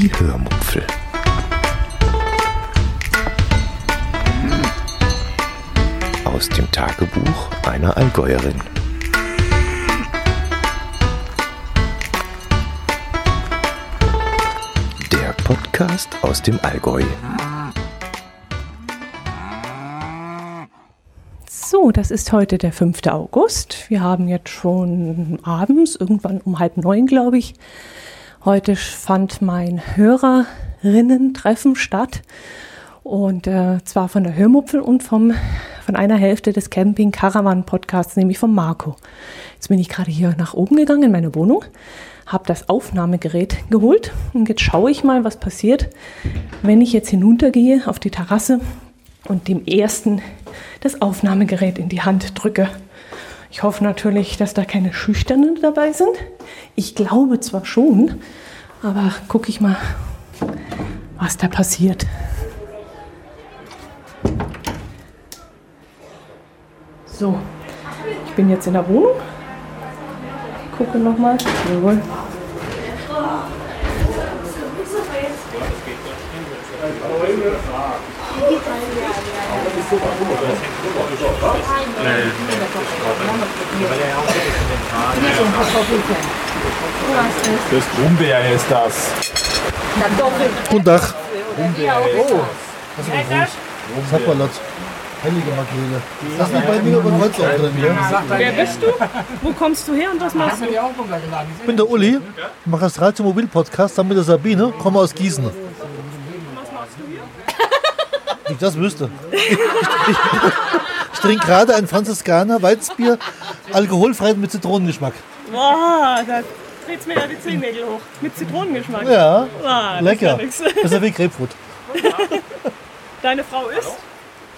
Die Hörmupfel. Aus dem Tagebuch einer Allgäuerin. Der Podcast aus dem Allgäu. So, das ist heute der 5. August. Wir haben jetzt schon abends, irgendwann um halb neun, glaube ich. Heute fand mein Hörerinnen-Treffen statt. Und äh, zwar von der Hörmupfel und vom, von einer Hälfte des Camping Caravan Podcasts, nämlich von Marco. Jetzt bin ich gerade hier nach oben gegangen in meine Wohnung, habe das Aufnahmegerät geholt und jetzt schaue ich mal, was passiert, wenn ich jetzt hinuntergehe auf die Terrasse und dem ersten das Aufnahmegerät in die Hand drücke. Ich hoffe natürlich, dass da keine Schüchternen dabei sind. Ich glaube zwar schon, aber gucke ich mal, was da passiert. So, ich bin jetzt in der Wohnung. Gucke nochmal. Jawohl. Das Brummbär ist das. Guten Tag. Oh. Sapperlot. Heilige Makrele. Das ist nicht bei mir über Kreuz auch drin hier. Wer bist du? Wo kommst du her und was machst du? Ich bin der Uli, mache das Radio-Mobil-Podcast dann mit der Sabine, komme aus Gießen. Ich das wüsste. Ich, ich, ich trinke gerade ein Franziskaner Weizbier, alkoholfrei mit Zitronengeschmack. Boah, da dreht's mir ja die Zehennägel hoch. Mit Zitronengeschmack. Ja, Ah, das lecker. ist ja wie Grapefruit. Deine Frau ist?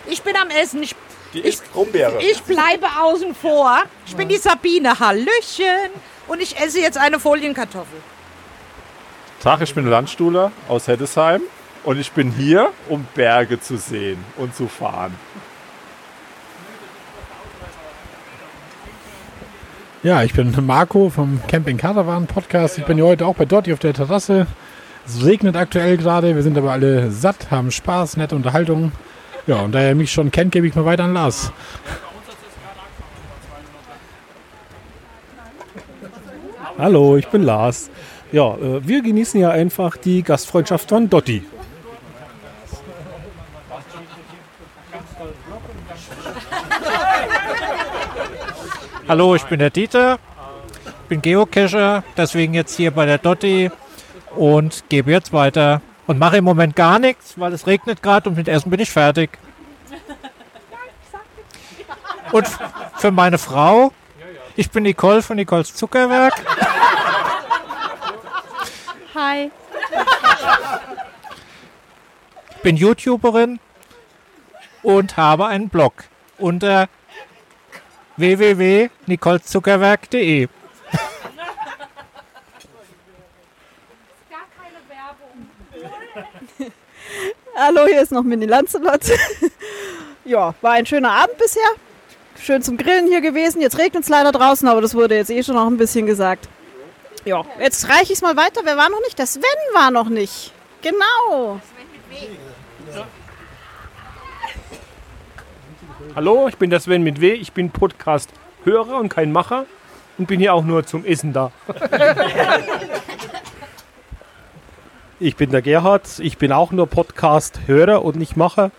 Ich bin am Essen. Ich, Die ist Brumbeere. ich bleibe außen vor. Ich bin die Sabine. Hallöchen. Und ich esse jetzt eine Folienkartoffel. Tag, ich bin Landstuhler aus Heddesheim und ich bin hier, um Berge zu sehen und zu fahren. Ja, ich bin Marco vom Camping Caravan Podcast. Ich bin hier heute auch bei Dotti auf der Terrasse. Es regnet aktuell gerade, wir sind aber alle satt, haben Spaß, nette Unterhaltung. Ja, und da ihr mich schon kennt, gebe ich mal weiter an Lars. Hallo, ich bin Lars. Ja, äh, wir genießen ja einfach die Gastfreundschaft von Dotti. Hallo, ich bin der Dieter, bin Geocacher, deswegen jetzt hier bei der Dotti und gebe jetzt weiter und mache im Moment gar nichts, weil es regnet gerade und mit Essen bin ich fertig. Und für meine Frau, ich bin Nicole von Nicoles Zuckerwerk. Hi. bin YouTuberin und habe einen Blog unter www.nicolezuckerwerk.de. Hallo, hier ist noch Mini Lancelot. ja, war ein schöner Abend bisher. Schön zum Grillen hier gewesen. Jetzt regnet es leider draußen, aber das wurde jetzt eh schon noch ein bisschen gesagt. Ja, jetzt reiche ich es mal weiter. Wer war noch nicht? Der Sven war noch nicht. Genau. Hallo, ich bin der Sven mit W. Ich bin Podcast-Hörer und kein Macher und bin hier auch nur zum Essen da. ich bin der Gerhard. Ich bin auch nur Podcast-Hörer und nicht Macher.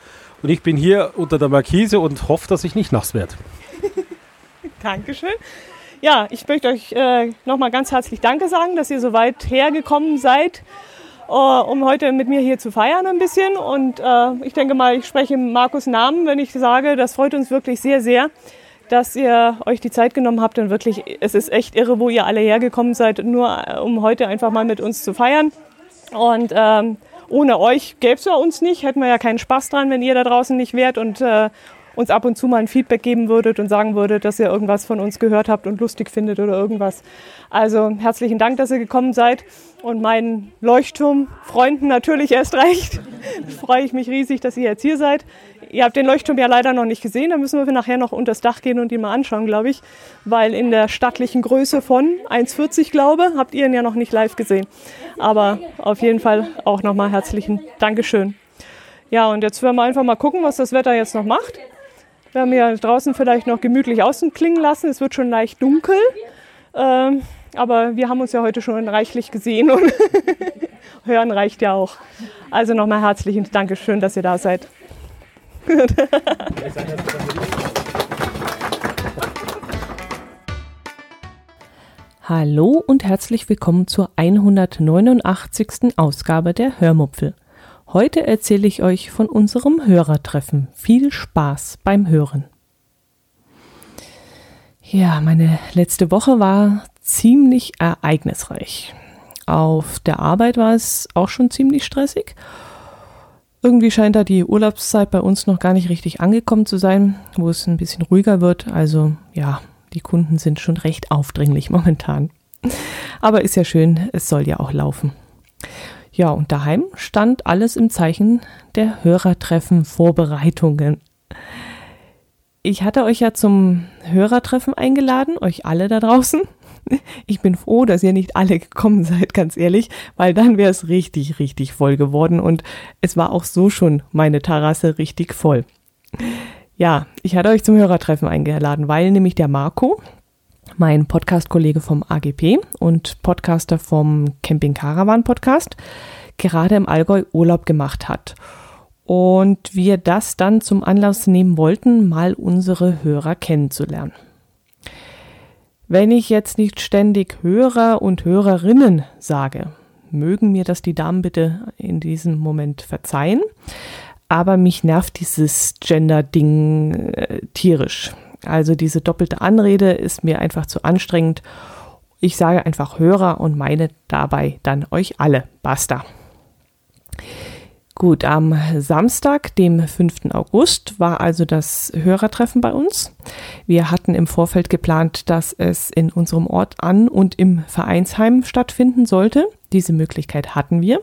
Und ich bin hier unter der Markise und hoffe, dass ich nicht nass werde. Dankeschön. Ja, ich möchte euch äh, nochmal ganz herzlich Danke sagen, dass ihr so weit hergekommen seid, äh, um heute mit mir hier zu feiern ein bisschen. Und äh, ich denke mal, ich spreche Markus Namen, wenn ich sage, das freut uns wirklich sehr, sehr, dass ihr euch die Zeit genommen habt. Und wirklich, es ist echt irre, wo ihr alle hergekommen seid, nur äh, um heute einfach mal mit uns zu feiern. Und ähm, ohne euch gäbe es ja uns nicht, hätten wir ja keinen Spaß dran, wenn ihr da draußen nicht wärt und äh, uns ab und zu mal ein Feedback geben würdet und sagen würdet, dass ihr irgendwas von uns gehört habt und lustig findet oder irgendwas. Also herzlichen Dank, dass ihr gekommen seid und meinen Leuchtturmfreunden natürlich erst recht. Freue ich mich riesig, dass ihr jetzt hier seid. ihr habt den Leuchtturm ja leider noch nicht gesehen. Da müssen wir nachher noch unter das Dach gehen und ihn mal anschauen, glaube ich. Weil in der stattlichen Größe von 1,40 glaube, habt ihr ihn ja noch nicht live gesehen. Aber auf jeden Fall auch nochmal herzlichen Dankeschön. Ja, und jetzt werden wir einfach mal gucken, was das Wetter jetzt noch macht. Wir haben hier draußen vielleicht noch gemütlich außen klingen lassen. Es wird schon leicht dunkel. Ähm, aber wir haben uns ja heute schon reichlich gesehen und hören reicht ja auch. Also nochmal herzlichen Dankeschön, dass ihr da seid. Hallo und herzlich willkommen zur 189. Ausgabe der Hörmupfel. Heute erzähle ich euch von unserem Hörertreffen. Viel Spaß beim Hören. Ja, meine letzte Woche war ziemlich ereignisreich. Auf der Arbeit war es auch schon ziemlich stressig. Irgendwie scheint da die Urlaubszeit bei uns noch gar nicht richtig angekommen zu sein, wo es ein bisschen ruhiger wird. Also ja, die Kunden sind schon recht aufdringlich momentan. Aber ist ja schön, es soll ja auch laufen. Ja, und daheim stand alles im Zeichen der Hörertreffen Vorbereitungen. Ich hatte euch ja zum Hörertreffen eingeladen, euch alle da draußen. Ich bin froh, dass ihr nicht alle gekommen seid, ganz ehrlich, weil dann wäre es richtig, richtig voll geworden und es war auch so schon meine Terrasse richtig voll. Ja, ich hatte euch zum Hörertreffen eingeladen, weil nämlich der Marco, mein Podcast-Kollege vom AGP und Podcaster vom Camping Caravan Podcast, gerade im Allgäu Urlaub gemacht hat. Und wir das dann zum Anlass nehmen wollten, mal unsere Hörer kennenzulernen. Wenn ich jetzt nicht ständig Hörer und Hörerinnen sage, mögen mir das die Damen bitte in diesem Moment verzeihen. Aber mich nervt dieses Gender-Ding äh, tierisch. Also diese doppelte Anrede ist mir einfach zu anstrengend. Ich sage einfach Hörer und meine dabei dann euch alle. Basta. Gut, am Samstag, dem 5. August, war also das Hörertreffen bei uns. Wir hatten im Vorfeld geplant, dass es in unserem Ort an und im Vereinsheim stattfinden sollte. Diese Möglichkeit hatten wir.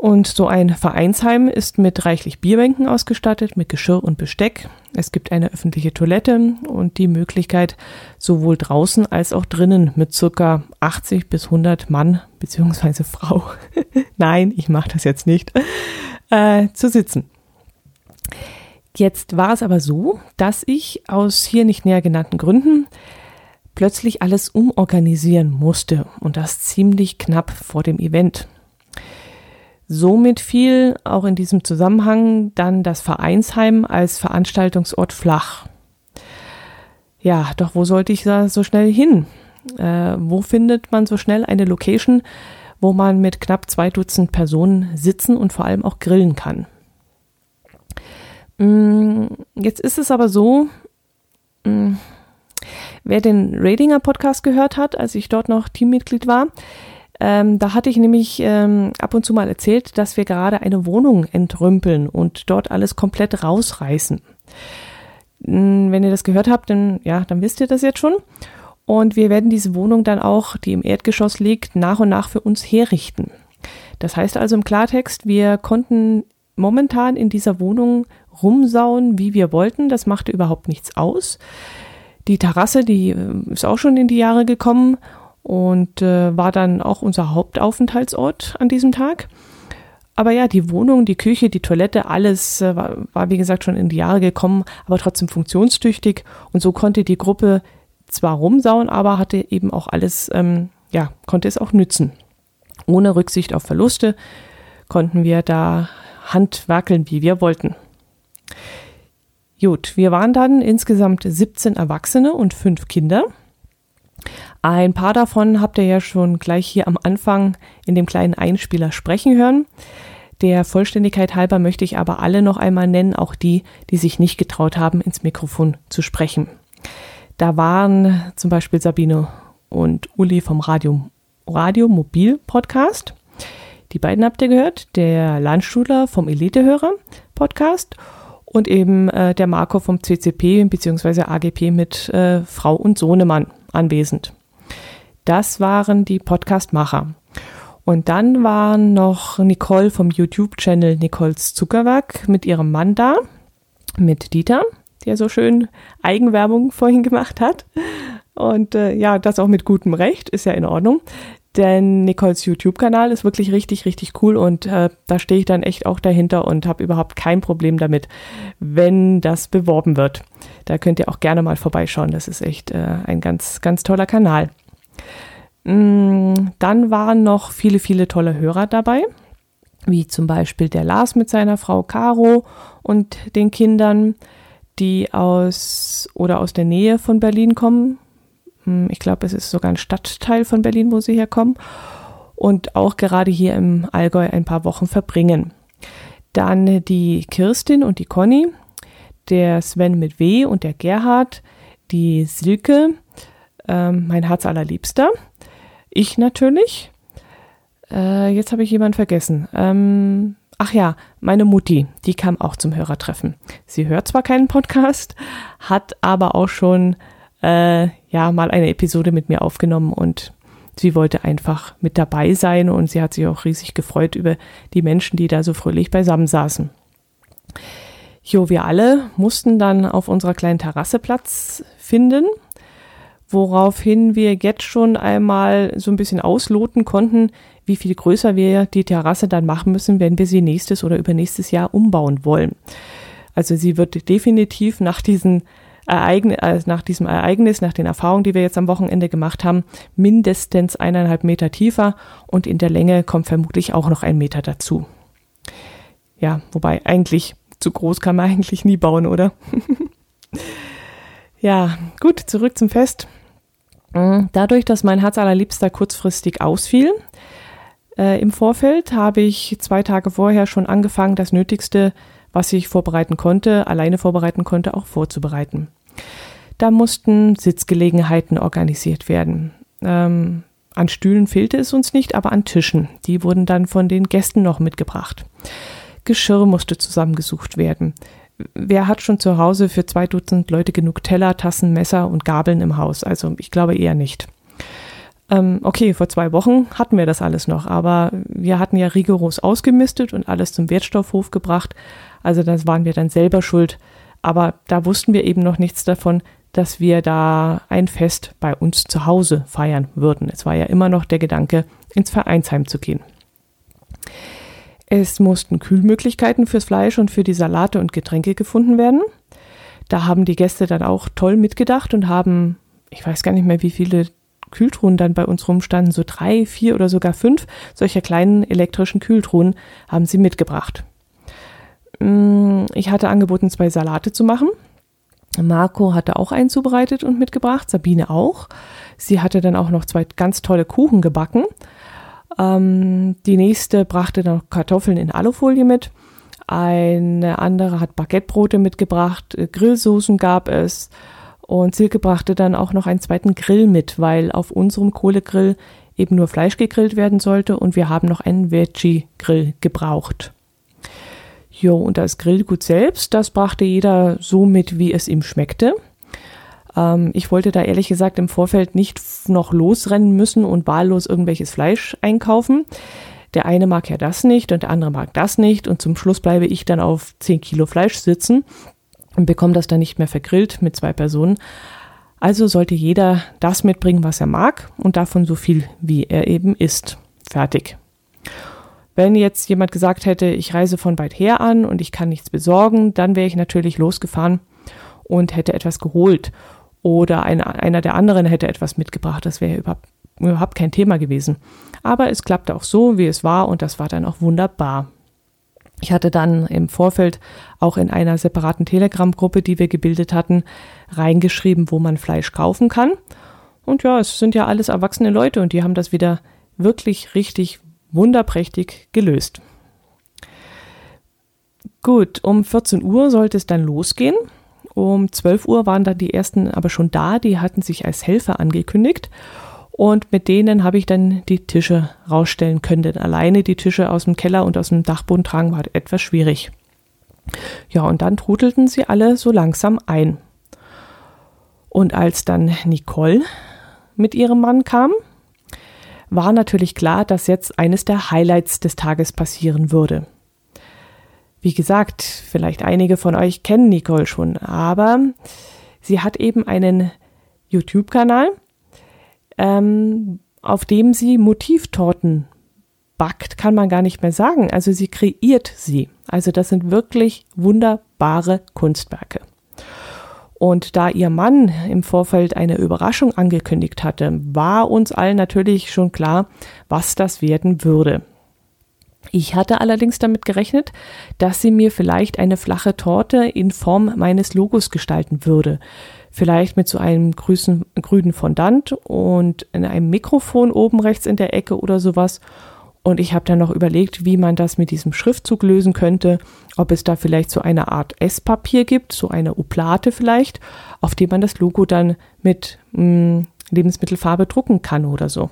Und so ein Vereinsheim ist mit reichlich Bierbänken ausgestattet, mit Geschirr und Besteck. Es gibt eine öffentliche Toilette und die Möglichkeit, sowohl draußen als auch drinnen mit circa 80 bis 100 Mann bzw. Frau, nein, ich mache das jetzt nicht, äh, zu sitzen. Jetzt war es aber so, dass ich aus hier nicht näher genannten Gründen plötzlich alles umorganisieren musste und das ziemlich knapp vor dem Event. Somit fiel auch in diesem Zusammenhang dann das Vereinsheim als Veranstaltungsort flach. Ja, doch wo sollte ich da so schnell hin? Äh, wo findet man so schnell eine Location, wo man mit knapp zwei Dutzend Personen sitzen und vor allem auch grillen kann? Mm, jetzt ist es aber so, mm, wer den Ratinger Podcast gehört hat, als ich dort noch Teammitglied war, ähm, da hatte ich nämlich ähm, ab und zu mal erzählt, dass wir gerade eine Wohnung entrümpeln und dort alles komplett rausreißen. Hm, wenn ihr das gehört habt, dann, ja, dann wisst ihr das jetzt schon. Und wir werden diese Wohnung dann auch, die im Erdgeschoss liegt, nach und nach für uns herrichten. Das heißt also im Klartext, wir konnten momentan in dieser Wohnung rumsauen, wie wir wollten. Das machte überhaupt nichts aus. Die Terrasse, die äh, ist auch schon in die Jahre gekommen und äh, war dann auch unser Hauptaufenthaltsort an diesem Tag. Aber ja, die Wohnung, die Küche, die Toilette, alles äh, war, war, wie gesagt, schon in die Jahre gekommen, aber trotzdem funktionstüchtig. Und so konnte die Gruppe zwar rumsauen, aber hatte eben auch alles, ähm, ja, konnte es auch nützen. Ohne Rücksicht auf Verluste konnten wir da handwerkeln, wie wir wollten. Gut, wir waren dann insgesamt 17 Erwachsene und fünf Kinder. Ein paar davon habt ihr ja schon gleich hier am Anfang in dem kleinen Einspieler sprechen hören. Der Vollständigkeit halber möchte ich aber alle noch einmal nennen, auch die, die sich nicht getraut haben, ins Mikrofon zu sprechen. Da waren zum Beispiel Sabine und Uli vom Radio, Radio Mobil Podcast. Die beiden habt ihr gehört. Der Landstuhler vom Elitehörer Podcast und eben äh, der Marco vom CCP bzw. AGP mit äh, Frau und Sohnemann anwesend. Das waren die Podcastmacher. Und dann war noch Nicole vom YouTube-Channel Nicoles Zuckerwerk mit ihrem Mann da, mit Dieter, der so schön Eigenwerbung vorhin gemacht hat. Und äh, ja, das auch mit gutem Recht, ist ja in Ordnung. Denn Nicoles YouTube-Kanal ist wirklich richtig, richtig cool und äh, da stehe ich dann echt auch dahinter und habe überhaupt kein Problem damit, wenn das beworben wird. Da könnt ihr auch gerne mal vorbeischauen. Das ist echt äh, ein ganz, ganz toller Kanal. Mm, dann waren noch viele, viele tolle Hörer dabei, wie zum Beispiel der Lars mit seiner Frau Caro und den Kindern, die aus oder aus der Nähe von Berlin kommen. Hm, ich glaube, es ist sogar ein Stadtteil von Berlin, wo sie herkommen. Und auch gerade hier im Allgäu ein paar Wochen verbringen. Dann die Kirstin und die Conny, der Sven mit W und der Gerhard, die Silke, ähm, mein Herz allerliebster, ich natürlich. Äh, jetzt habe ich jemanden vergessen. Ähm, ach ja, meine Mutti, die kam auch zum Hörertreffen. Sie hört zwar keinen Podcast, hat aber auch schon äh, ja mal eine Episode mit mir aufgenommen und sie wollte einfach mit dabei sein und sie hat sich auch riesig gefreut über die Menschen, die da so fröhlich beisammen saßen. Jo, wir alle mussten dann auf unserer kleinen Terrasse Platz finden, woraufhin wir jetzt schon einmal so ein bisschen ausloten konnten, wie viel größer wir die Terrasse dann machen müssen, wenn wir sie nächstes oder übernächstes Jahr umbauen wollen. Also sie wird definitiv nach diesen Ereignis, also nach diesem Ereignis, nach den Erfahrungen, die wir jetzt am Wochenende gemacht haben, mindestens eineinhalb Meter tiefer und in der Länge kommt vermutlich auch noch ein Meter dazu. Ja, wobei eigentlich zu groß kann man eigentlich nie bauen, oder? ja, gut, zurück zum Fest. Mhm, dadurch, dass mein Herz allerliebster kurzfristig ausfiel, äh, im Vorfeld habe ich zwei Tage vorher schon angefangen, das Nötigste, was ich vorbereiten konnte, alleine vorbereiten konnte, auch vorzubereiten. Da mussten Sitzgelegenheiten organisiert werden. Ähm, an Stühlen fehlte es uns nicht, aber an Tischen. Die wurden dann von den Gästen noch mitgebracht. Geschirr musste zusammengesucht werden. Wer hat schon zu Hause für zwei Dutzend Leute genug Teller, Tassen, Messer und Gabeln im Haus? Also ich glaube eher nicht. Ähm, okay, vor zwei Wochen hatten wir das alles noch, aber wir hatten ja rigoros ausgemistet und alles zum Wertstoffhof gebracht. Also das waren wir dann selber schuld. Aber da wussten wir eben noch nichts davon, dass wir da ein Fest bei uns zu Hause feiern würden. Es war ja immer noch der Gedanke, ins Vereinsheim zu gehen. Es mussten Kühlmöglichkeiten fürs Fleisch und für die Salate und Getränke gefunden werden. Da haben die Gäste dann auch toll mitgedacht und haben, ich weiß gar nicht mehr, wie viele Kühltruhen dann bei uns rumstanden, so drei, vier oder sogar fünf solcher kleinen elektrischen Kühltruhen haben sie mitgebracht. Mm, ich hatte angeboten, zwei Salate zu machen. Marco hatte auch einen zubereitet und mitgebracht, Sabine auch. Sie hatte dann auch noch zwei ganz tolle Kuchen gebacken ähm, die nächste brachte noch Kartoffeln in Alufolie mit. Eine andere hat Baguettebrote mitgebracht, äh, Grillsoßen gab es und Silke brachte dann auch noch einen zweiten Grill mit, weil auf unserem Kohlegrill eben nur Fleisch gegrillt werden sollte und wir haben noch einen Veggie-Grill gebraucht. Jo, und das Grillgut selbst, das brachte jeder so mit, wie es ihm schmeckte. Ähm, ich wollte da ehrlich gesagt im Vorfeld nicht noch losrennen müssen und wahllos irgendwelches Fleisch einkaufen. Der eine mag ja das nicht und der andere mag das nicht und zum Schluss bleibe ich dann auf 10 Kilo Fleisch sitzen und bekomme das dann nicht mehr vergrillt mit zwei Personen. Also sollte jeder das mitbringen, was er mag und davon so viel, wie er eben isst. Fertig. Wenn jetzt jemand gesagt hätte, ich reise von weit her an und ich kann nichts besorgen, dann wäre ich natürlich losgefahren und hätte etwas geholt oder eine, einer der anderen hätte etwas mitgebracht. Das wäre überhaupt, überhaupt kein Thema gewesen. Aber es klappte auch so, wie es war und das war dann auch wunderbar. Ich hatte dann im Vorfeld auch in einer separaten Telegram-Gruppe, die wir gebildet hatten, reingeschrieben, wo man Fleisch kaufen kann. Und ja, es sind ja alles erwachsene Leute und die haben das wieder wirklich richtig wunderprächtig gelöst. Gut, um 14 Uhr sollte es dann losgehen. Um 12 Uhr waren dann die ersten aber schon da, die hatten sich als Helfer angekündigt. Und mit denen habe ich dann die Tische rausstellen können. Denn alleine die Tische aus dem Keller und aus dem Dachboden tragen war etwas schwierig. Ja, und dann trudelten sie alle so langsam ein. Und als dann Nicole mit ihrem Mann kam, war natürlich klar, dass jetzt eines der Highlights des Tages passieren würde. Wie gesagt, vielleicht einige von euch kennen Nicole schon, aber sie hat eben einen YouTube-Kanal, ähm, auf dem sie Motivtorten backt, kann man gar nicht mehr sagen. Also sie kreiert sie. Also das sind wirklich wunderbare Kunstwerke. Und da ihr Mann im Vorfeld eine Überraschung angekündigt hatte, war uns allen natürlich schon klar, was das werden würde. Ich hatte allerdings damit gerechnet, dass sie mir vielleicht eine flache Torte in Form meines Logos gestalten würde. Vielleicht mit so einem grüßen, grünen Fondant und einem Mikrofon oben rechts in der Ecke oder sowas. Und ich habe dann noch überlegt, wie man das mit diesem Schriftzug lösen könnte, ob es da vielleicht so eine Art Esspapier gibt, so eine Oplate vielleicht, auf dem man das Logo dann mit mh, hm, Lebensmittelfarbe drucken kann oder so.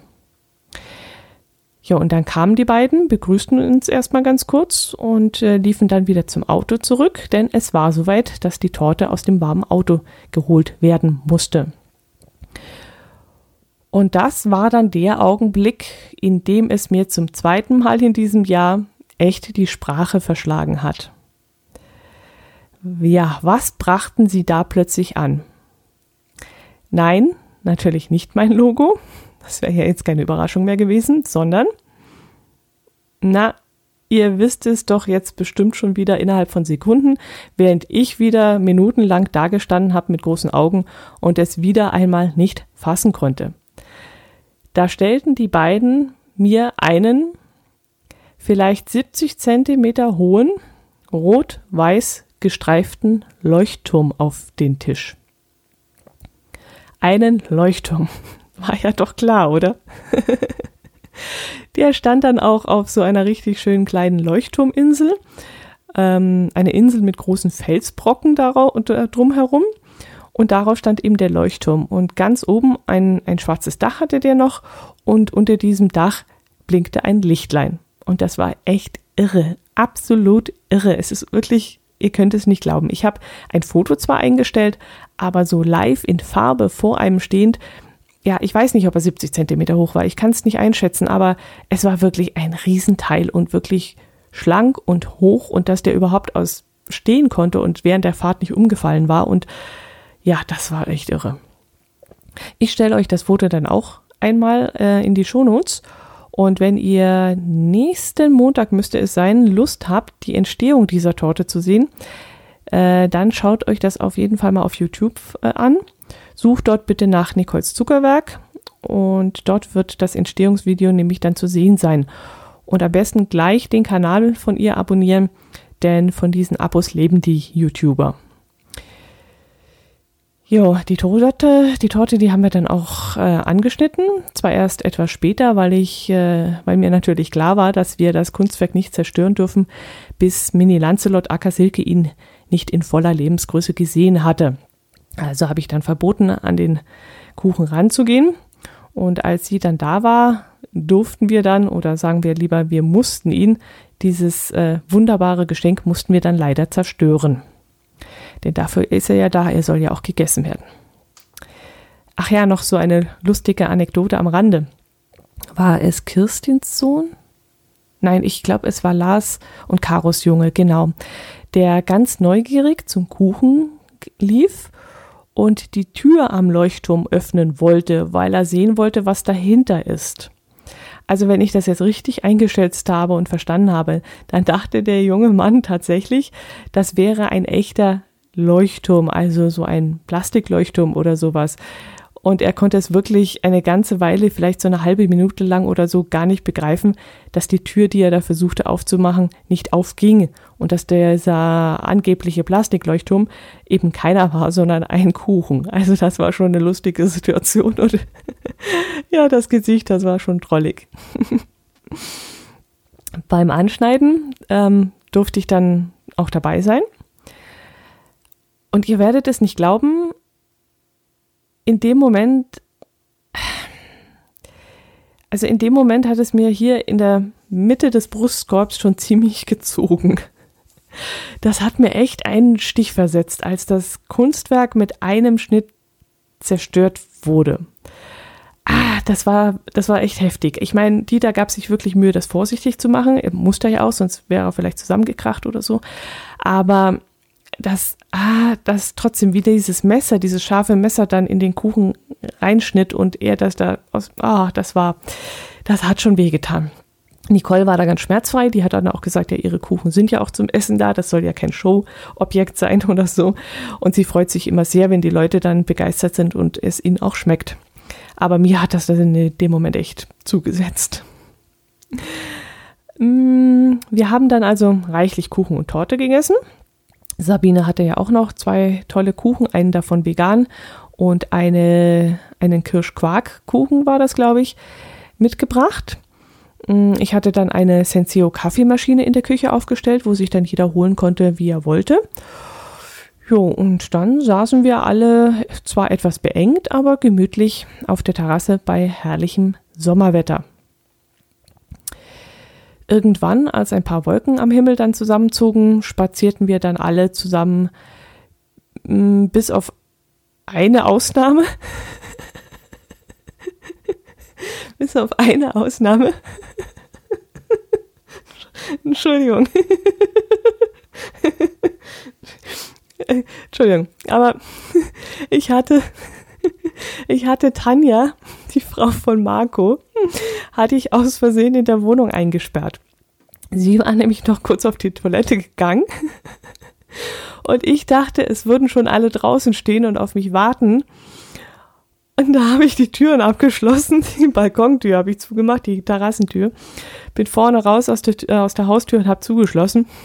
Ja, und dann kamen die beiden, begrüßten uns erstmal ganz kurz und äh, liefen dann wieder zum Auto zurück, denn es war soweit, dass die Torte aus dem warmen Auto geholt werden musste. Und das war dann der Augenblick, in dem es mir zum zweiten Mal in diesem Jahr echt die Sprache verschlagen hat. Ja, was brachten sie da plötzlich an? Nein, natürlich nicht mein Logo, das wäre ja jetzt keine Überraschung mehr gewesen, sondern, na, ihr wisst es doch jetzt bestimmt schon wieder innerhalb von Sekunden, während ich wieder minutenlang dagestanden habe mit großen Augen und es wieder einmal nicht fassen konnte. Da stellten die beiden mir einen vielleicht 70 Zentimeter hohen, rot-weiß gestreiften Leuchtturm auf den Tisch. Einen Leuchtturm. War ja doch klar, oder? Der stand dann auch auf so einer richtig schönen kleinen Leuchtturminsel. Ähm, eine Insel mit großen Felsbrocken darauf äh, drumherum. Und darauf stand eben der Leuchtturm. Und ganz oben ein, ein schwarzes Dach hatte der noch. Und unter diesem Dach blinkte ein Lichtlein. Und das war echt irre. Absolut irre. Es ist wirklich, ihr könnt es nicht glauben. Ich habe ein Foto zwar eingestellt, aber so live in Farbe vor einem stehend, ja, ich weiß nicht, ob er 70 Zentimeter hoch war. Ich kann es nicht einschätzen, aber es war wirklich ein Riesenteil und wirklich schlank und hoch und dass der überhaupt aus stehen konnte und während der Fahrt nicht umgefallen war. Und ja, das war echt irre. Ich stelle euch das Foto dann auch einmal äh, in die Shownotes. Und wenn ihr nächsten Montag müsste es sein, Lust habt, die Entstehung dieser Torte zu sehen, äh, dann schaut euch das auf jeden Fall mal auf YouTube äh, an. Sucht dort bitte nach Nicoles Zuckerwerk und dort wird das Entstehungsvideo nämlich dann zu sehen sein. Und am besten gleich den Kanal von ihr abonnieren, denn von diesen Abos leben die YouTuber. Jo, die Torte, die Torte, die haben wir dann auch äh, angeschnitten. Zwar erst etwas später, weil ich, äh, weil mir natürlich klar war, dass wir das Kunstwerk nicht zerstören dürfen, bis Mini Lancelot Acker Silke ihn nicht in voller Lebensgröße gesehen hatte. Also habe ich dann verboten, an den Kuchen ranzugehen. Und als sie dann da war, durften wir dann, oder sagen wir lieber, wir mussten ihn, dieses äh, wunderbare Geschenk mussten wir dann leider zerstören. Denn dafür ist er ja da, er soll ja auch gegessen werden. Ach ja, noch so eine lustige Anekdote am Rande. War es Kirstins Sohn? Nein, ich glaube, es war Lars und Karos Junge, genau. Der ganz neugierig zum Kuchen lief und die Tür am Leuchtturm öffnen wollte, weil er sehen wollte, was dahinter ist. Also wenn ich das jetzt richtig eingeschätzt habe und verstanden habe, dann dachte der junge Mann tatsächlich, das wäre ein echter Leuchtturm, also so ein Plastikleuchtturm oder sowas. Und er konnte es wirklich eine ganze Weile, vielleicht so eine halbe Minute lang oder so, gar nicht begreifen, dass die Tür, die er da versuchte aufzumachen, nicht aufging und dass dieser angebliche Plastikleuchtturm eben keiner war, sondern ein Kuchen. Also das war schon eine lustige Situation und ja, das Gesicht, das war schon trollig. Beim Anschneiden ähm, durfte ich dann auch dabei sein. Und ihr werdet es nicht glauben, in dem Moment, also in dem Moment hat es mir hier in der Mitte des Brustkorbs schon ziemlich gezogen. Das hat mir echt einen Stich versetzt, als das Kunstwerk mit einem Schnitt zerstört wurde. ah, das war, das war echt heftig. Ich meine, Dieter gab sich wirklich Mühe, das vorsichtig zu machen. Er musste ja auch, sonst wäre er vielleicht zusammengekracht oder so. Aber das, ah, das trotzdem wieder dieses Messer, dieses scharfe Messer dann in den Kuchen reinschnitt und er das da aus, ah, das war, das hat schon wehgetan. Nicole war da ganz schmerzfrei, die hat dann auch gesagt, ja, ihre Kuchen sind ja auch zum Essen da, das soll ja kein Showobjekt sein oder so. Und sie freut sich immer sehr, wenn die Leute dann begeistert sind und es ihnen auch schmeckt. Aber mir hat das in dem Moment echt zugesetzt. Mm, wir haben dann also reichlich Kuchen und Torte gegessen. Sabine hatte ja auch noch zwei tolle Kuchen, einen davon vegan und eine, einen Kirschquarkkuchen war das, glaube ich, mitgebracht. Mm, ich hatte dann eine Senseo Kaffeemaschine in der Küche aufgestellt, wo sich dann jeder holen konnte, wie er wollte. Jo, und dann saßen wir alle zwar etwas beengt, aber gemütlich auf der Terrasse bei herrlichem Sommerwetter. Irgendwann, als ein paar Wolken am Himmel dann zusammenzogen, spazierten wir dann alle zusammen, mm, bis auf eine Ausnahme. Bis auf eine Ausnahme. Entschuldigung. Entschuldigung, aber ich hatte, ich hatte Tanja, die Frau von Marco, hatte ich aus Versehen in der Wohnung eingesperrt. Sie war nämlich noch kurz auf die Toilette gegangen und ich dachte, es würden schon alle draußen stehen und auf mich warten. Und da habe ich die Türen abgeschlossen, die Balkontür habe ich zugemacht, die Terrassentür. Bin vorne raus aus der, äh, aus der Haustür und habe zugeschlossen.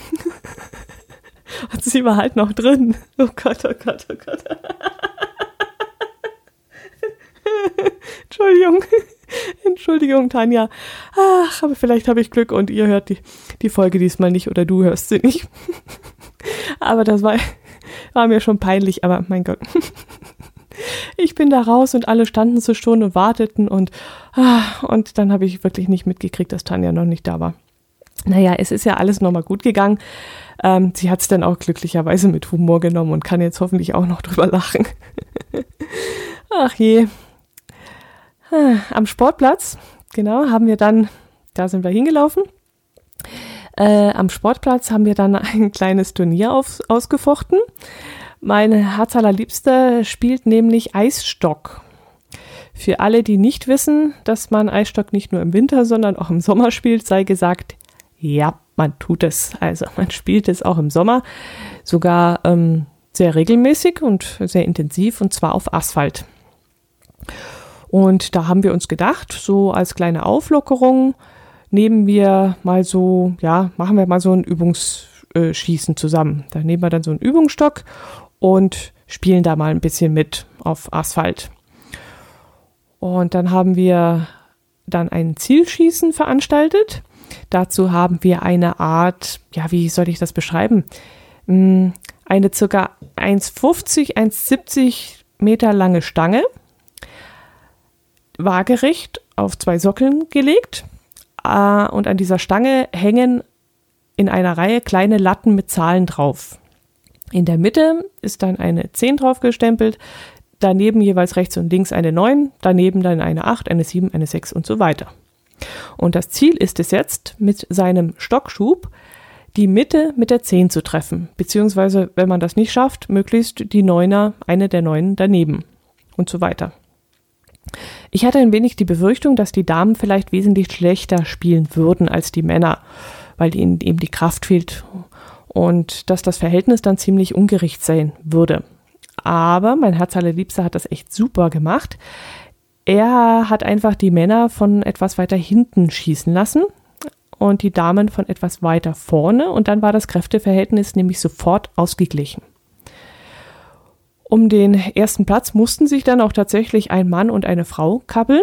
Und sie war halt noch drin. Oh Gott, oh Gott, oh Gott. Entschuldigung. Entschuldigung, Tanja. Ach, aber vielleicht habe ich Glück und ihr hört die, die Folge diesmal nicht oder du hörst sie nicht. aber das war, war mir schon peinlich, aber mein Gott. Ich bin da raus und alle standen zur Stunde und warteten und, ah, und dann habe ich wirklich nicht mitgekriegt, dass Tanja noch nicht da war. Naja, es ist ja alles nochmal gut gegangen. Ähm, sie hat es dann auch glücklicherweise mit Humor genommen und kann jetzt hoffentlich auch noch drüber lachen. Ach je. Ah, am Sportplatz, genau, haben wir dann, da sind wir hingelaufen. Äh, am Sportplatz haben wir dann ein kleines Turnier auf, ausgefochten. Mein Herz allerliebster spielt nämlich Eisstock. Für alle, die nicht wissen, dass man Eisstock nicht nur im Winter, sondern auch im Sommer spielt, sei gesagt, ja, man tut es. Also man spielt es auch im Sommer, sogar ähm, sehr regelmäßig und sehr intensiv und zwar auf Asphalt. Und da haben wir uns gedacht, so als kleine Auflockerung nehmen wir mal so, ja, machen wir mal so ein Übungsschießen zusammen. Da nehmen wir dann so einen Übungsstock und spielen da mal ein bisschen mit auf Asphalt. Und dann haben wir dann ein Zielschießen veranstaltet. Dazu haben wir eine Art, ja, wie soll ich das beschreiben? Hm, eine circa 1,50, 1,70 Meter lange Stange, waagerecht auf zwei Sockeln gelegt. Äh, und an dieser Stange hängen in einer Reihe kleine Latten mit Zahlen drauf. In der Mitte ist dann eine 10 drauf gestempelt, daneben jeweils rechts und links eine 9, daneben dann eine 8, eine 7, eine 6 und so weiter. Und das Ziel ist es jetzt, mit seinem Stockschub die Mitte mit der 10 zu treffen, beziehungsweise, wenn man das nicht schafft, möglichst die Neuner, eine der Neunen daneben und so weiter. Ich hatte ein wenig die Befürchtung, dass die Damen vielleicht wesentlich schlechter spielen würden als die Männer, weil ihnen eben die Kraft fehlt und dass das Verhältnis dann ziemlich ungerecht sein würde. Aber mein Herz allerliebster hat das echt super gemacht. Er hat einfach die Männer von etwas weiter hinten schießen lassen und die Damen von etwas weiter vorne und dann war das Kräfteverhältnis nämlich sofort ausgeglichen. Um den ersten Platz mussten sich dann auch tatsächlich ein Mann und eine Frau kappeln,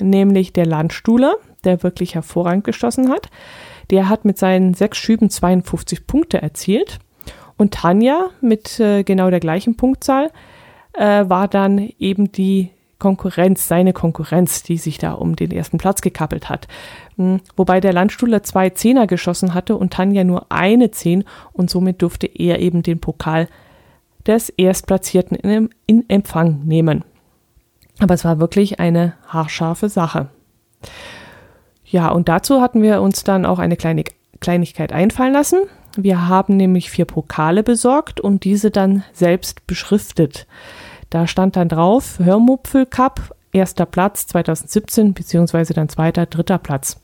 nämlich der Landstuhler, der wirklich hervorragend geschossen hat. Der hat mit seinen sechs Schüben 52 Punkte erzielt und Tanja mit äh, genau der gleichen Punktzahl äh, war dann eben die Konkurrenz, seine Konkurrenz, die sich da um den ersten Platz gekappelt hat. Hm, wobei der Landstuhler zwei Zehner geschossen hatte und Tanja nur eine Zehn und somit durfte er eben den Pokal des Erstplatzierten in, in Empfang nehmen. Aber es war wirklich eine haarscharfe Sache. Ja, und dazu hatten wir uns dann auch eine kleine Kleinigkeit einfallen lassen. Wir haben nämlich vier Pokale besorgt und diese dann selbst beschriftet. Da stand dann drauf Hörmupfel Cup, erster Platz 2017, beziehungsweise dann zweiter, dritter Platz.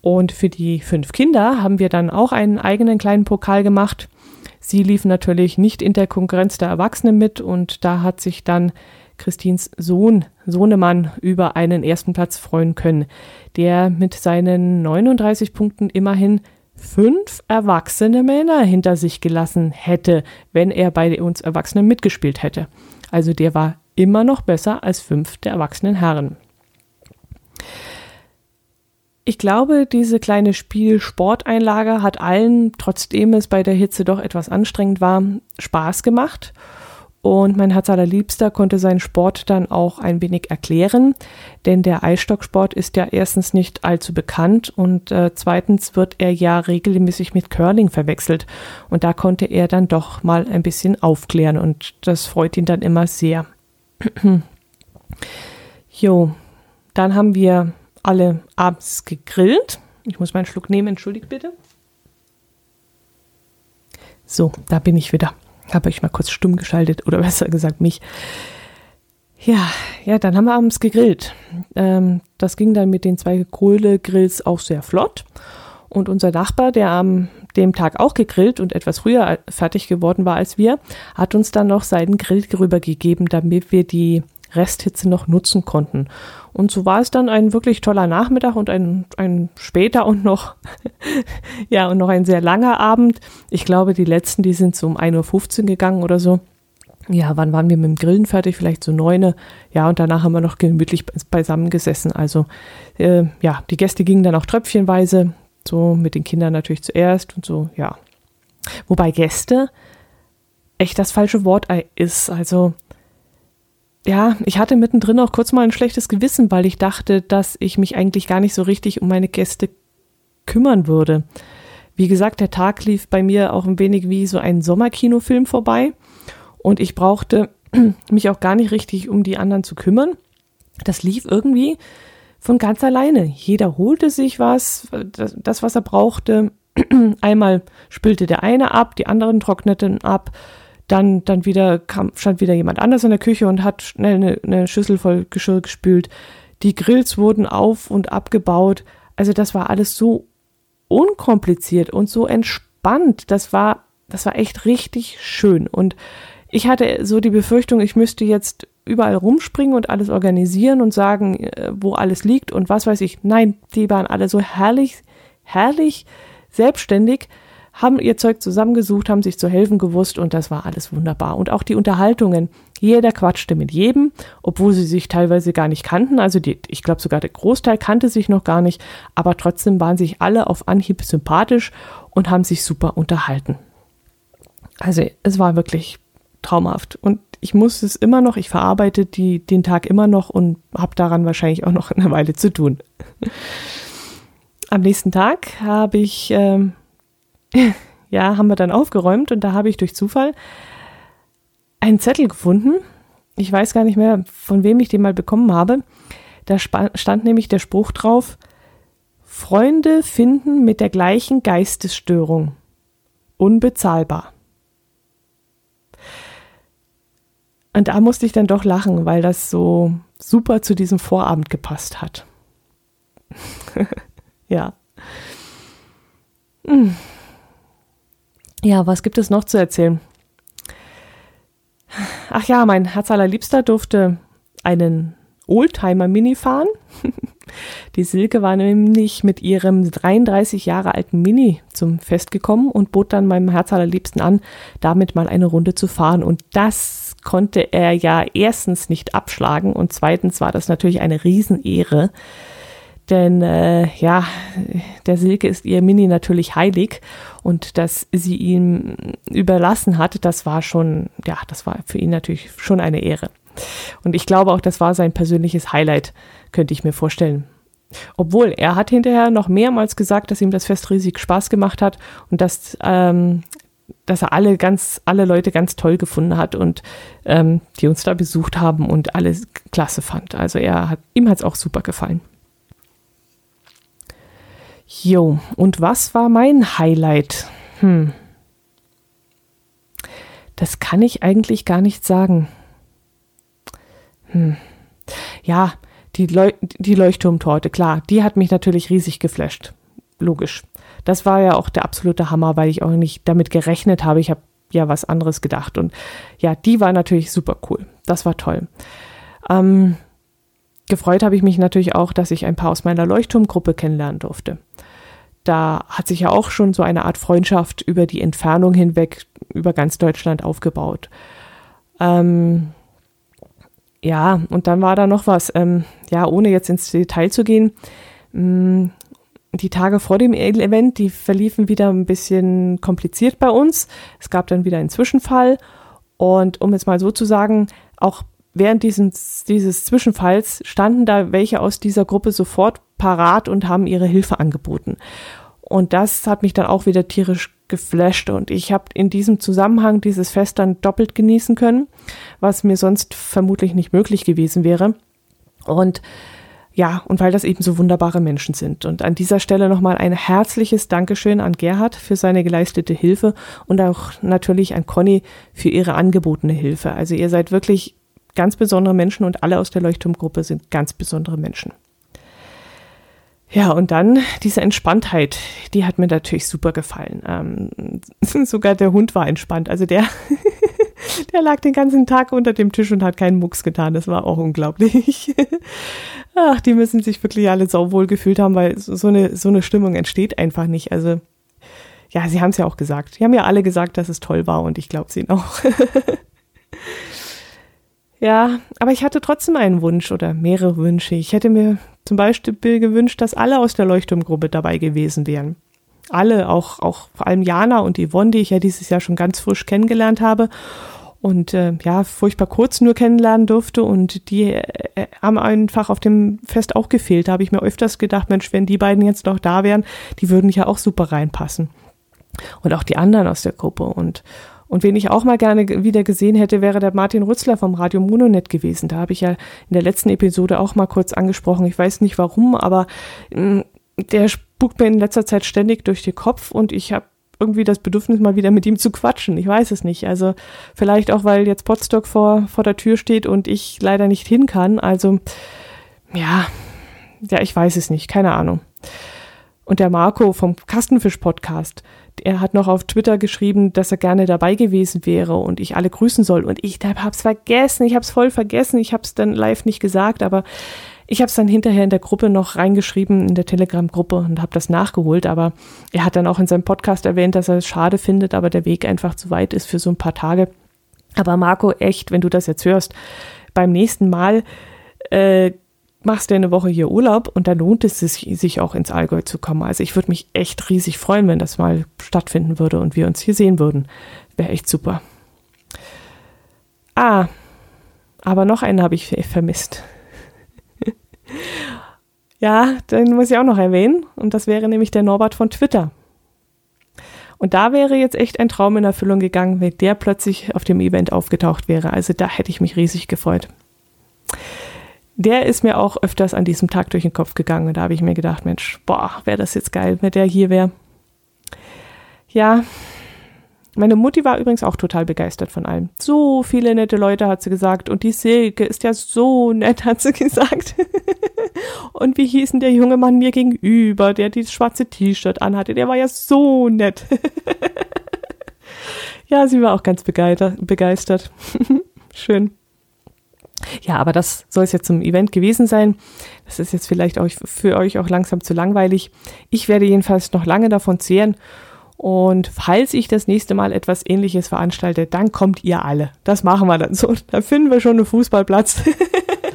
Und für die fünf Kinder haben wir dann auch einen eigenen kleinen Pokal gemacht. Sie liefen natürlich nicht in der Konkurrenz der Erwachsenen mit und da hat sich dann Christins Sohn, Sohnemann, über einen ersten Platz freuen können, der mit seinen 39 Punkten immerhin fünf erwachsene Männer hinter sich gelassen hätte, wenn er bei uns Erwachsenen mitgespielt hätte. Also der war immer noch besser als fünf der erwachsenen Herren. Ich glaube, diese kleine Spiel-Sporteinlage hat allen, trotzdem es bei der Hitze doch etwas anstrengend war, Spaß gemacht. Und mein Herz allerliebster konnte seinen Sport dann auch ein wenig erklären, denn der Eisstocksport ist ja erstens nicht allzu bekannt und äh, zweitens wird er ja regelmäßig mit Curling verwechselt. Und da konnte er dann doch mal ein bisschen aufklären und das freut ihn dann immer sehr. jo, dann haben wir alle abends gegrillt. Ich muss meinen Schluck nehmen, entschuldigt bitte. So, da bin ich wieder. Habe ich mal kurz stumm geschaltet oder besser gesagt mich. Ja, ja, dann haben wir abends gegrillt. Ähm, das ging dann mit den zwei Kohlegrills auch sehr flott. Und unser Nachbar, der am dem Tag auch gegrillt und etwas früher fertig geworden war als wir, hat uns dann noch seinen Grill rübergegeben, damit wir die Resthitze noch nutzen konnten. Und so war es dann ein wirklich toller Nachmittag und ein, ein später und noch, ja, und noch ein sehr langer Abend. Ich glaube, die letzten, die sind so um 1.15 Uhr gegangen oder so. Ja, wann waren wir mit dem Grillen fertig? Vielleicht so neune. Ja, und danach haben wir noch gemütlich beisammen gesessen. Also, äh, ja, die Gäste gingen dann auch tröpfchenweise. So mit den Kindern natürlich zuerst und so, ja. Wobei Gäste echt das falsche Wort ist. Also, ja, ich hatte mittendrin auch kurz mal ein schlechtes Gewissen, weil ich dachte, dass ich mich eigentlich gar nicht so richtig um meine Gäste kümmern würde. Wie gesagt, der Tag lief bei mir auch ein wenig wie so ein Sommerkinofilm vorbei und ich brauchte mich auch gar nicht richtig um die anderen zu kümmern. Das lief irgendwie von ganz alleine. Jeder holte sich was, das, was er brauchte. Einmal spülte der eine ab, die anderen trockneten ab dann, dann wieder kam, stand wieder jemand anders in der Küche und hat schnell eine, eine Schüssel voll Geschirr gespült. Die Grills wurden auf und abgebaut. Also das war alles so unkompliziert und so entspannt. Das war, das war echt richtig schön. Und ich hatte so die Befürchtung, ich müsste jetzt überall rumspringen und alles organisieren und sagen, äh, wo alles liegt und was weiß ich. Nein, die waren alle so herrlich, herrlich selbstständig haben ihr Zeug zusammengesucht, haben sich zu helfen gewusst und das war alles wunderbar. Und auch die Unterhaltungen. Jeder quatschte mit jedem, obwohl sie sich teilweise gar nicht kannten. Also die, ich glaube sogar der Großteil kannte sich noch gar nicht, aber trotzdem waren sich alle auf Anhieb sympathisch und haben sich super unterhalten. Also es war wirklich traumhaft und ich muss es immer noch, ich verarbeite die, den Tag immer noch und habe daran wahrscheinlich auch noch eine Weile zu tun. Am nächsten Tag habe ich ähm, ja, haben wir dann aufgeräumt und da habe ich durch Zufall einen Zettel gefunden. Ich weiß gar nicht mehr, von wem ich den mal bekommen habe. Da stand nämlich der Spruch drauf, Freunde finden mit der gleichen Geistesstörung. Unbezahlbar. Und da musste ich dann doch lachen, weil das so super zu diesem Vorabend gepasst hat. ja. Hm. Ja, was gibt es noch zu erzählen? Ach ja, mein Herz allerliebster durfte einen Oldtimer Mini fahren. Die Silke war nämlich mit ihrem 33 Jahre alten Mini zum Fest gekommen und bot dann meinem Herz allerliebsten an, damit mal eine Runde zu fahren. Und das konnte er ja erstens nicht abschlagen und zweitens war das natürlich eine Riesenehre. Denn äh, ja, der Silke ist ihr Mini natürlich heilig und dass sie ihm überlassen hat, das war schon, ja, das war für ihn natürlich schon eine Ehre. Und ich glaube auch, das war sein persönliches Highlight, könnte ich mir vorstellen. Obwohl, er hat hinterher noch mehrmals gesagt, dass ihm das Fest riesig Spaß gemacht hat und dass ähm, dass er alle ganz, alle Leute ganz toll gefunden hat und ähm, die uns da besucht haben und alles klasse fand. Also er hat, ihm hat es auch super gefallen. Jo, und was war mein Highlight? Hm. Das kann ich eigentlich gar nicht sagen. Hm. Ja, die, Leu die Leuchtturmtorte, klar, die hat mich natürlich riesig geflasht. Logisch. Das war ja auch der absolute Hammer, weil ich auch nicht damit gerechnet habe. Ich habe ja was anderes gedacht. Und ja, die war natürlich super cool. Das war toll. Ähm, gefreut habe ich mich natürlich auch, dass ich ein paar aus meiner Leuchtturmgruppe kennenlernen durfte. Da hat sich ja auch schon so eine Art Freundschaft über die Entfernung hinweg über ganz Deutschland aufgebaut. Ähm, ja, und dann war da noch was, ähm, ja, ohne jetzt ins Detail zu gehen. Mm, die Tage vor dem Event, die verliefen wieder ein bisschen kompliziert bei uns. Es gab dann wieder einen Zwischenfall. Und um es mal so zu sagen, auch während dieses, dieses Zwischenfalls standen da welche aus dieser Gruppe sofort parat und haben ihre Hilfe angeboten. Und das hat mich dann auch wieder tierisch geflasht und ich habe in diesem Zusammenhang dieses Fest dann doppelt genießen können, was mir sonst vermutlich nicht möglich gewesen wäre. Und ja, und weil das eben so wunderbare Menschen sind. Und an dieser Stelle nochmal ein herzliches Dankeschön an Gerhard für seine geleistete Hilfe und auch natürlich an Conny für ihre angebotene Hilfe. Also ihr seid wirklich ganz besondere Menschen und alle aus der Leuchtturmgruppe sind ganz besondere Menschen. Ja, und dann diese Entspanntheit, die hat mir natürlich super gefallen. Ähm, sogar der Hund war entspannt. Also der, der lag den ganzen Tag unter dem Tisch und hat keinen Mucks getan. Das war auch unglaublich. Ach, die müssen sich wirklich alle sauwohl gefühlt haben, weil so eine, so eine Stimmung entsteht einfach nicht. Also, ja, sie haben es ja auch gesagt. Die haben ja alle gesagt, dass es toll war und ich glaube es ihnen auch. Ja, aber ich hatte trotzdem einen Wunsch oder mehrere Wünsche. Ich hätte mir zum Beispiel gewünscht, dass alle aus der Leuchtturmgruppe dabei gewesen wären. Alle, auch, auch vor allem Jana und Yvonne, die ich ja dieses Jahr schon ganz frisch kennengelernt habe und äh, ja, furchtbar kurz nur kennenlernen durfte und die äh, haben einfach auf dem Fest auch gefehlt. Da habe ich mir öfters gedacht, Mensch, wenn die beiden jetzt noch da wären, die würden ja auch super reinpassen. Und auch die anderen aus der Gruppe und und wen ich auch mal gerne wieder gesehen hätte, wäre der Martin Rützler vom Radio Mononet gewesen. Da habe ich ja in der letzten Episode auch mal kurz angesprochen. Ich weiß nicht warum, aber mh, mm, der spukt mir in letzter Zeit ständig durch den Kopf und ich habe irgendwie das Bedürfnis, mal wieder mit ihm zu quatschen. Ich weiß es nicht. Also vielleicht auch, weil jetzt Potstock vor, vor der Tür steht und ich leider nicht hin kann. Also ja, ja, ich weiß es nicht. Keine Ahnung. Und der Marco vom Kastenfisch-Podcast, er hat noch auf Twitter geschrieben, dass er gerne dabei gewesen wäre und ich alle grüßen soll. Und ich habe es vergessen, ich habe es voll vergessen, ich habe es dann live nicht gesagt, aber ich habe es dann hinterher in der Gruppe noch reingeschrieben, in der Telegram-Gruppe und habe das nachgeholt. Aber er hat dann auch in seinem Podcast erwähnt, dass er es schade findet, aber der Weg einfach zu weit ist für so ein paar Tage. Aber Marco, echt, wenn du das jetzt hörst, beim nächsten Mal äh, machst du eine Woche hier Urlaub und da lohnt es sich, sich auch ins Allgäu zu kommen. Also ich würde mich echt riesig freuen, wenn das mal stattfinden würde und wir uns hier sehen würden. Wäre echt super. Ah, aber noch einen habe ich vermisst. ja, den muss ich auch noch erwähnen und das wäre nämlich der Norbert von Twitter. Und da wäre jetzt echt ein Traum in Erfüllung gegangen, wenn der plötzlich auf dem Event aufgetaucht wäre. Also da hätte ich mich riesig gefreut der ist mir auch öfters an diesem Tag durch den Kopf gegangen. Und da habe ich mir gedacht, Mensch, boah, wäre das jetzt geil, wenn der hier wäre. Ja, meine Mutti war übrigens auch total begeistert von allem. So viele nette Leute hat sie gesagt. Und die Silke ist ja so nett, hat sie gesagt. und wie hieß denn der junge Mann mir gegenüber, der dieses schwarze T-Shirt anhatte? Der war ja so nett. ja, sie war auch ganz begeistert. Schön. Ja, aber das soll es jetzt zum Event gewesen sein. Das ist jetzt vielleicht auch für euch auch langsam zu langweilig. Ich werde jedenfalls noch lange davon zehren. Und falls ich das nächste Mal etwas ähnliches veranstalte, dann kommt ihr alle. Das machen wir dann so. Da finden wir schon einen Fußballplatz.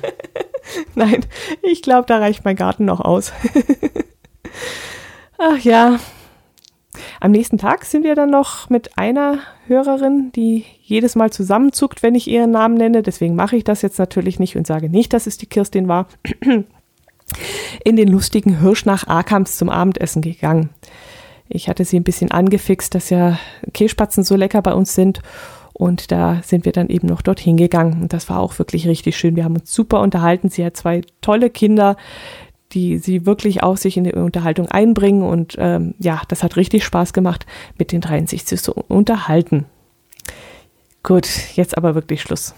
Nein, ich glaube, da reicht mein Garten noch aus. Ach ja, am nächsten Tag sind wir dann noch mit einer Hörerin, die jedes Mal zusammenzuckt, wenn ich ihren Namen nenne. Deswegen mache ich das jetzt natürlich nicht und sage nicht, dass es die Kirstin war. In den lustigen Hirsch nach Arkams zum Abendessen gegangen. Ich hatte sie ein bisschen angefixt, dass ja Kässpatzen so lecker bei uns sind. Und da sind wir dann eben noch dorthin gegangen. Und das war auch wirklich richtig schön. Wir haben uns super unterhalten. Sie hat zwei tolle Kinder, die sie wirklich auch sich in die Unterhaltung einbringen. Und ähm, ja, das hat richtig Spaß gemacht, mit den dreien sich zu unterhalten. Gut, jetzt aber wirklich Schluss.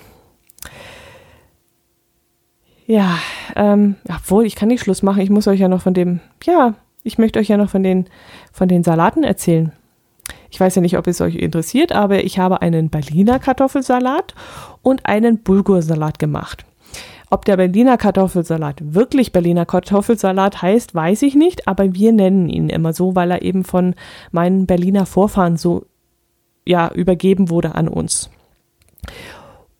Ja, ähm, obwohl ich kann nicht Schluss machen. Ich muss euch ja noch von dem, ja, ich möchte euch ja noch von den, von den Salaten erzählen. Ich weiß ja nicht, ob es euch interessiert, aber ich habe einen Berliner Kartoffelsalat und einen Bulgursalat gemacht. Ob der Berliner Kartoffelsalat wirklich Berliner Kartoffelsalat heißt, weiß ich nicht, aber wir nennen ihn immer so, weil er eben von meinen Berliner Vorfahren so ja übergeben wurde an uns.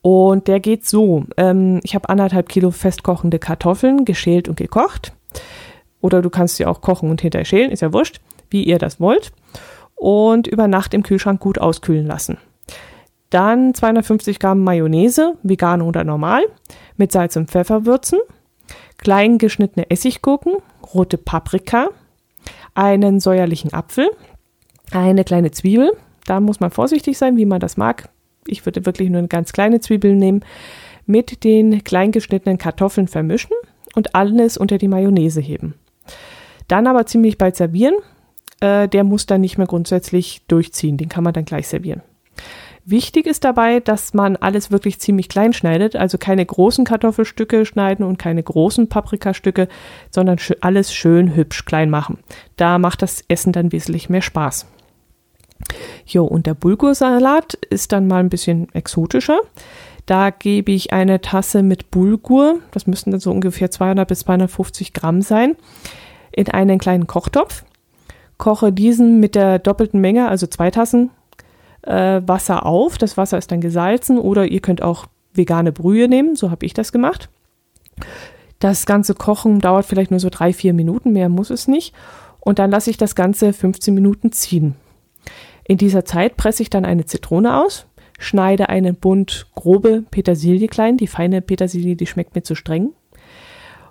Und der geht so. Ähm, ich habe anderthalb Kilo festkochende Kartoffeln, geschält und gekocht. Oder du kannst sie auch kochen und hinterher schälen, ist ja wurscht, wie ihr das wollt. Und über Nacht im Kühlschrank gut auskühlen lassen. Dann 250 Gramm Mayonnaise, vegan oder normal, mit Salz und Pfeffer würzen. Klein geschnittene Essiggurken, rote Paprika, einen säuerlichen Apfel, eine kleine Zwiebel. Da muss man vorsichtig sein, wie man das mag ich würde wirklich nur eine ganz kleine Zwiebel nehmen, mit den klein geschnittenen Kartoffeln vermischen und alles unter die Mayonnaise heben. Dann aber ziemlich bald servieren. Äh, der muss dann nicht mehr grundsätzlich durchziehen, den kann man dann gleich servieren. Wichtig ist dabei, dass man alles wirklich ziemlich klein schneidet, also keine großen Kartoffelstücke schneiden und keine großen Paprikastücke, sondern alles schön hübsch klein machen. Da macht das Essen dann wesentlich mehr Spaß. Jo, und der Bulgursalat ist dann mal ein bisschen exotischer. Da gebe ich eine Tasse mit Bulgur, das müssten dann so ungefähr 200 bis 250 Gramm sein, in einen kleinen Kochtopf. Koche diesen mit der doppelten Menge, also zwei Tassen äh, Wasser auf. Das Wasser ist dann gesalzen oder ihr könnt auch vegane Brühe nehmen, so habe ich das gemacht. Das ganze Kochen dauert vielleicht nur so drei, vier Minuten, mehr muss es nicht. Und dann lasse ich das Ganze 15 Minuten ziehen. In dieser Zeit presse ich dann eine Zitrone aus, schneide einen Bund grobe Petersilie klein. Die feine Petersilie, die schmeckt mir zu streng.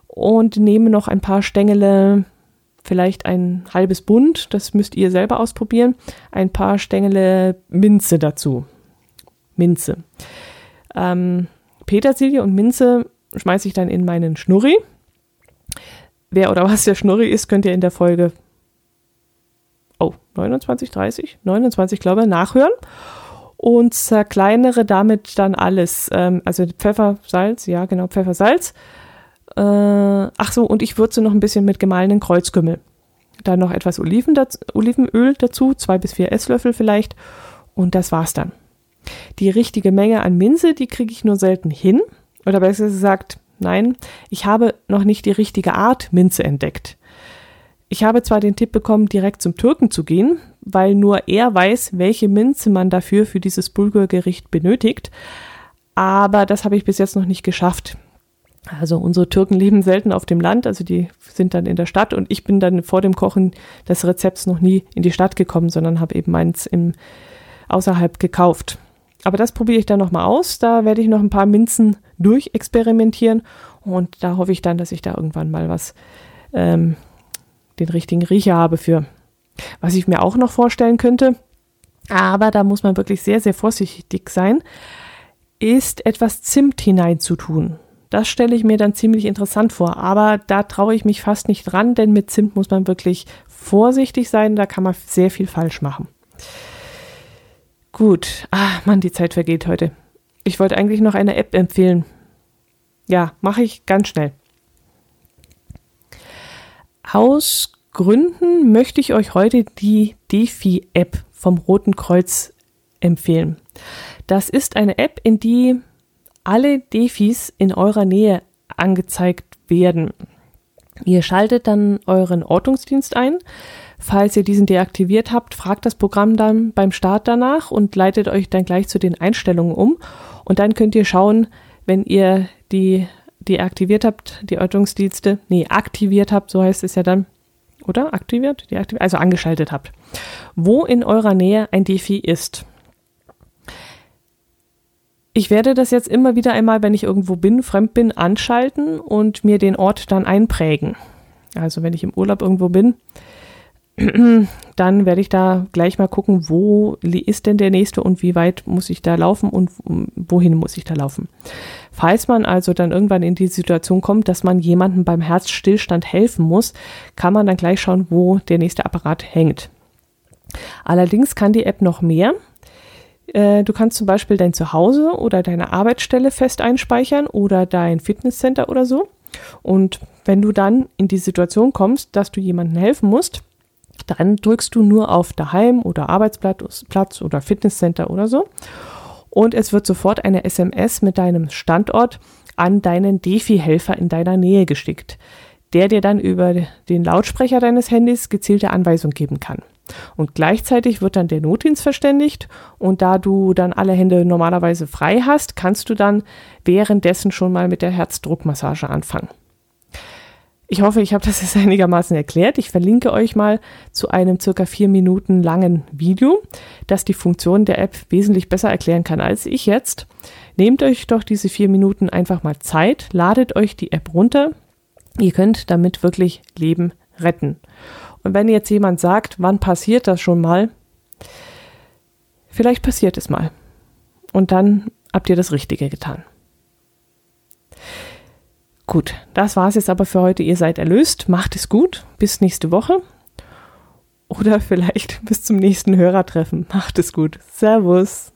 Und nehme noch ein paar Stängele, vielleicht ein halbes Bund, das müsst ihr selber ausprobieren, ein paar Stängele Minze dazu. Minze. Ähm, Petersilie und Minze schmeiße ich dann in meinen Schnurri. Wer oder was der Schnurri ist, könnt ihr in der Folge oh, 29, 30, 29, glaube ich, nachhören und zerkleinere damit dann alles. Ähm, also Pfeffer, Salz, ja, genau, Pfeffer, Salz. Äh, ach so, und ich würze noch ein bisschen mit gemahlenen Kreuzkümmel. Dann noch etwas Oliven dazu, Olivenöl dazu, zwei bis vier Esslöffel vielleicht. Und das war's dann. Die richtige Menge an Minze, die kriege ich nur selten hin. Oder besser gesagt, nein, ich habe noch nicht die richtige Art Minze entdeckt. Ich habe zwar den Tipp bekommen, direkt zum Türken zu gehen, weil nur er weiß, welche Minze man dafür für dieses Bulgurgericht benötigt, aber das habe ich bis jetzt noch nicht geschafft. Also unsere Türken leben selten auf dem Land, also die sind dann in der Stadt und ich bin dann vor dem Kochen des Rezepts noch nie in die Stadt gekommen, sondern habe eben meins im außerhalb gekauft. Aber das probiere ich dann nochmal aus. Da werde ich noch ein paar Minzen durchexperimentieren und da hoffe ich dann, dass ich da irgendwann mal was ähm, den richtigen Riecher habe für. Was ich mir auch noch vorstellen könnte, aber da muss man wirklich sehr, sehr vorsichtig sein, ist etwas Zimt hineinzutun. Das stelle ich mir dann ziemlich interessant vor, aber da traue ich mich fast nicht dran, denn mit Zimt muss man wirklich vorsichtig sein, da kann man sehr viel falsch machen. Gut, ah, Mann, die Zeit vergeht heute. Ich wollte eigentlich noch eine App empfehlen. Ja, mache ich ganz schnell. Aus Gründen möchte ich euch heute die Defi-App vom Roten Kreuz empfehlen. Das ist eine App, in die alle Defis in eurer Nähe angezeigt werden. Ihr schaltet dann euren Ortungsdienst ein. Falls ihr diesen deaktiviert habt, fragt das Programm dann beim Start danach und leitet euch dann gleich zu den Einstellungen um. Und dann könnt ihr schauen, wenn ihr die deaktiviert habt, die Ortungsdienste, nee, aktiviert habt, so heißt es ja dann, oder? Aktiviert? Deaktiviert? Also angeschaltet habt. Wo in eurer Nähe ein Defi ist. Ich werde das jetzt immer wieder einmal, wenn ich irgendwo bin, fremd bin, anschalten und mir den Ort dann einprägen. Also wenn ich im Urlaub irgendwo bin, dann werde ich da gleich mal gucken, wo ist denn der nächste und wie weit muss ich da laufen und wohin muss ich da laufen. Falls man also dann irgendwann in die Situation kommt, dass man jemandem beim Herzstillstand helfen muss, kann man dann gleich schauen, wo der nächste Apparat hängt. Allerdings kann die App noch mehr. Äh, Du kannst zum Beispiel dein Zuhause oder deine Arbeitsstelle fest einspeichern oder dein Fitnesscenter oder so. Und wenn du dann in die Situation kommst, dass du jemandem helfen musst, dann drückst du nur auf Daheim oder Arbeitsplatz Platz oder Fitnesscenter oder so. Und es wird sofort eine SMS mit deinem Standort an deinen Defi-Helfer in deiner Nähe geschickt, der dir dann über den Lautsprecher deines Handys gezielte Anweisung geben kann. Und gleichzeitig wird dann der Notdienst verständigt und da du dann alle Hände normalerweise frei hast, kannst du dann währenddessen schon mal mit der Herzdruckmassage anfangen. Ich hoffe, ich habe das jetzt einigermaßen erklärt. Ich verlinke euch mal zu einem circa vier Minuten langen Video, das die Funktion der App wesentlich besser erklären kann als ich jetzt. Nehmt euch doch diese vier Minuten einfach mal Zeit, ladet euch die App runter. Ihr könnt damit wirklich Leben retten. Und wenn jetzt jemand sagt, wann passiert das schon mal? Vielleicht passiert es mal. Und dann habt ihr das Richtige getan. Gut, das war's jetzt aber für heute. Ihr seid erlöst. Macht es gut. Bis nächste Woche. Oder vielleicht bis zum nächsten Hörertreffen. Macht es gut. Servus.